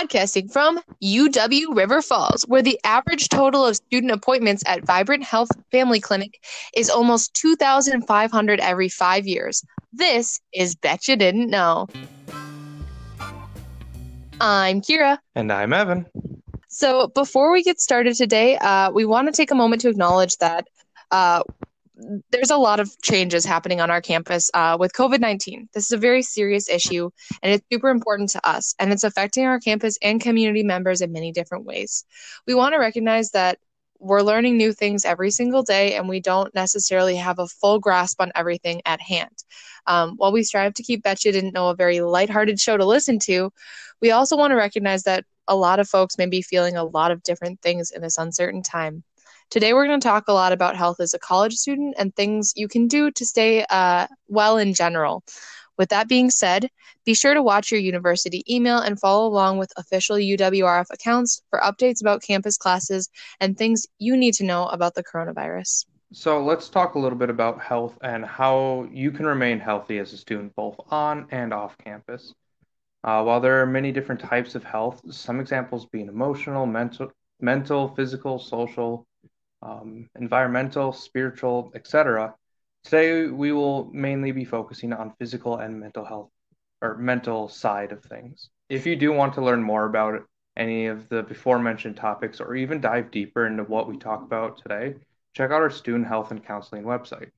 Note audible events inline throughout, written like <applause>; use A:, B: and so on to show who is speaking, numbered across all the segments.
A: Podcasting from UW River Falls, where the average total of student appointments at Vibrant Health Family Clinic is almost 2,500 every five years. This is Bet You Didn't Know. I'm Kira.
B: And I'm Evan.
A: So, before we get started today, uh, we want to take a moment to acknowledge that uh, there's a lot of changes happening on our campus uh, with COVID 19. This is a very serious issue and it's super important to us, and it's affecting our campus and community members in many different ways. We want to recognize that we're learning new things every single day, and we don't necessarily have a full grasp on everything at hand. Um, while we strive to keep Bet You Didn't Know a very lighthearted show to listen to, we also want to recognize that a lot of folks may be feeling a lot of different things in this uncertain time. Today, we're going to talk a lot about health as a college student and things you can do to stay uh, well in general. With that being said, be sure to watch your university email and follow along with official UWRF accounts for updates about campus classes and things you need to know about the coronavirus.
B: So, let's talk a little bit about health and how you can remain healthy as a student, both on and off campus. Uh, while there are many different types of health, some examples being emotional, mental, mental, physical, social, um, environmental, spiritual, etc. Today, we will mainly be focusing on physical and mental health or mental side of things. If you do want to learn more about any of the before mentioned topics or even dive deeper into what we talk about today, check out our student health and counseling website.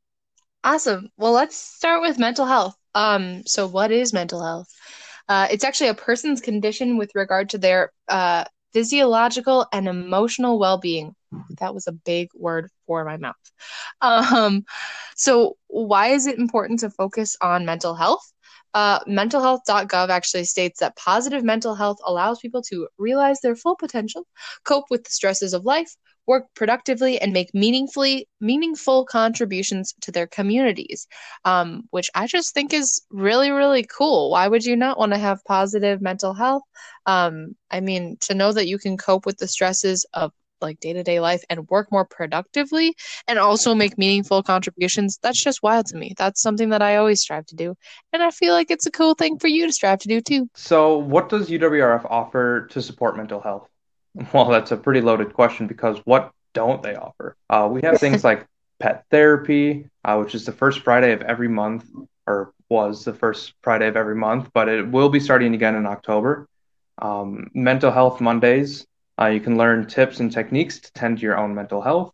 A: Awesome. Well, let's start with mental health. Um, so, what is mental health? Uh, it's actually a person's condition with regard to their uh, physiological and emotional well-being that was a big word for my mouth. Um, so why is it important to focus on mental health? Uh, mentalhealth.gov actually states that positive mental health allows people to realize their full potential cope with the stresses of life work productively and make meaningfully meaningful contributions to their communities um, which i just think is really really cool. Why would you not want to have positive mental health? Um, i mean to know that you can cope with the stresses of like day-to-day life and work more productively and also make meaningful contributions that's just wild to me that's something that i always strive to do and i feel like it's a cool thing for you to strive to do too
B: so what does uwrf offer to support mental health <laughs> well, that's a pretty loaded question because what don't they offer? Uh, we have things <laughs> like pet therapy, uh, which is the first Friday of every month, or was the first Friday of every month, but it will be starting again in October. Um, mental health Mondays. Uh, you can learn tips and techniques to tend to your own mental health.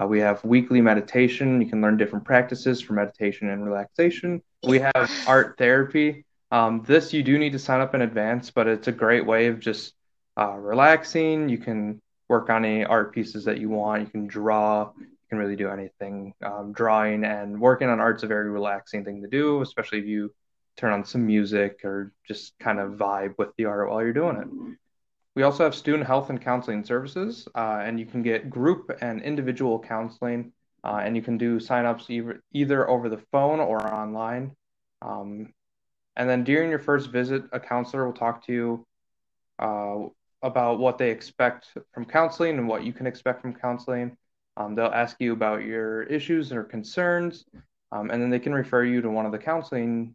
B: Uh, we have weekly meditation. You can learn different practices for meditation and relaxation. We have art therapy. Um, this you do need to sign up in advance, but it's a great way of just uh, relaxing. You can work on any art pieces that you want. You can draw. You can really do anything. Um, drawing and working on art's a very relaxing thing to do, especially if you turn on some music or just kind of vibe with the art while you're doing it. We also have student health and counseling services, uh, and you can get group and individual counseling, uh, and you can do signups either, either over the phone or online. Um, and then during your first visit, a counselor will talk to you uh, about what they expect from counseling and what you can expect from counseling. Um, they'll ask you about your issues or concerns, um, and then they can refer you to one of the counseling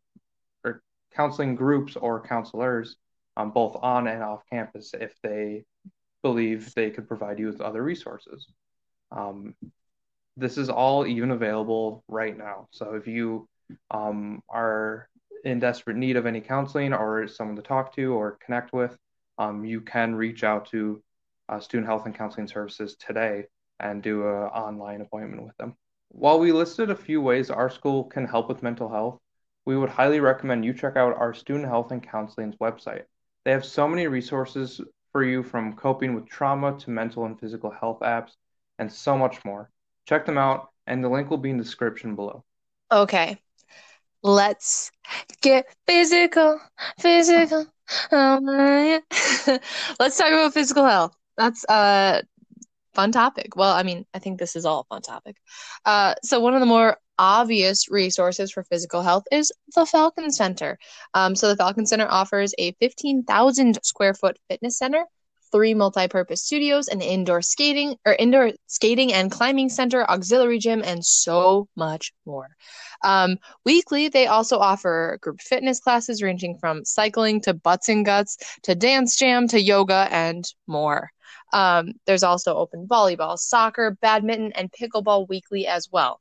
B: or counseling groups or counselors, um, both on and off campus, if they believe they could provide you with other resources. Um, this is all even available right now. So if you um, are in desperate need of any counseling or someone to talk to or connect with, um, you can reach out to uh, Student Health and Counseling Services today and do an online appointment with them. While we listed a few ways our school can help with mental health, we would highly recommend you check out our Student Health and Counseling's website. They have so many resources for you from coping with trauma to mental and physical health apps and so much more. Check them out, and the link will be in the description below.
A: Okay, let's get physical, physical. <laughs> Let's talk about physical health. That's a fun topic. Well, I mean, I think this is all a fun topic. Uh, so one of the more obvious resources for physical health is the Falcon Center. Um, so the Falcon Center offers a 15,000 square foot fitness center three multi-purpose studios, an indoor skating or indoor skating and climbing center, auxiliary gym, and so much more. Um, weekly, they also offer group fitness classes ranging from cycling to butts and guts to dance jam to yoga and more. Um, there's also open volleyball, soccer, badminton, and pickleball weekly as well.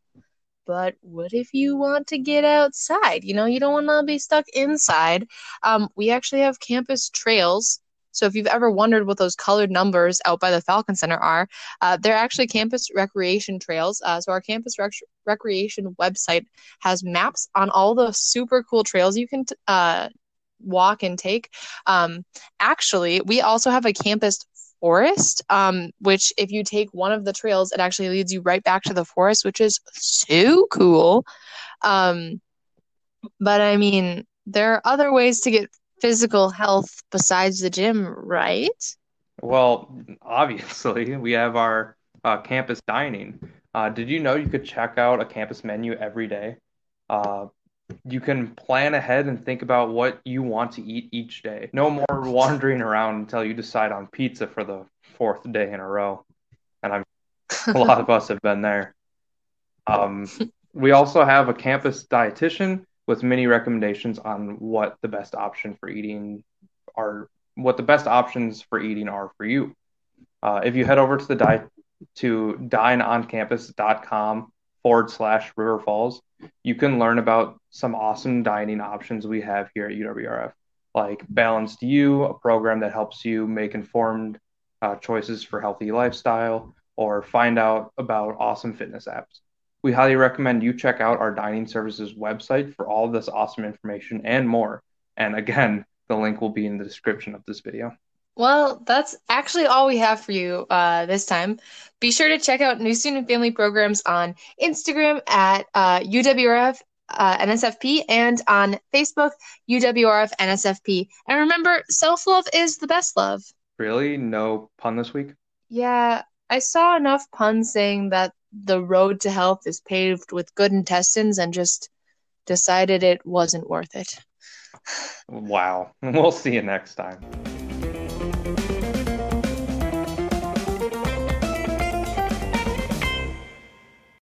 A: But what if you want to get outside? You know, you don't want to be stuck inside. Um, we actually have campus trails. So if you've ever wondered what those colored numbers out by the Falcon Center are, uh, they're actually campus recreation trails. Uh, so our campus rec- recreation website has maps on all the super cool trails you can t- uh, walk and take. Um, actually, we also have a campus forest, um, which if you take one of the trails, it actually leads you right back to the forest, which is so cool. Um, but I mean, there are other ways to get physical health besides the gym, right?
B: Well, obviously, <laughs> we have our uh, campus dining. Uh, did you know you could check out a campus menu every day? Uh, you can plan ahead and think about what you want to eat each day. No more wandering around until you decide on pizza for the fourth day in a row. And I'm a lot of us have been there. Um, we also have a campus dietitian with many recommendations on what the best option for eating are, what the best options for eating are for you. Uh, if you head over to the di- to dineoncampus.com forward slash River Falls, you can learn about some awesome dining options we have here at UWRF, like Balanced You, a program that helps you make informed uh, choices for healthy lifestyle, or find out about awesome fitness apps. We highly recommend you check out our dining services website for all this awesome information and more. And again, the link will be in the description of this video.
A: Well, that's actually all we have for you uh, this time. Be sure to check out New Student Family Programs on Instagram at uh, UWRF uh, NSFP and on Facebook, UWRF NSFP. And remember, self love is the best love.
B: Really? No pun this week?
A: Yeah, I saw enough puns saying that the road to health is paved with good intestines and just decided it wasn't worth it.
B: Wow. <laughs> We'll see you next time.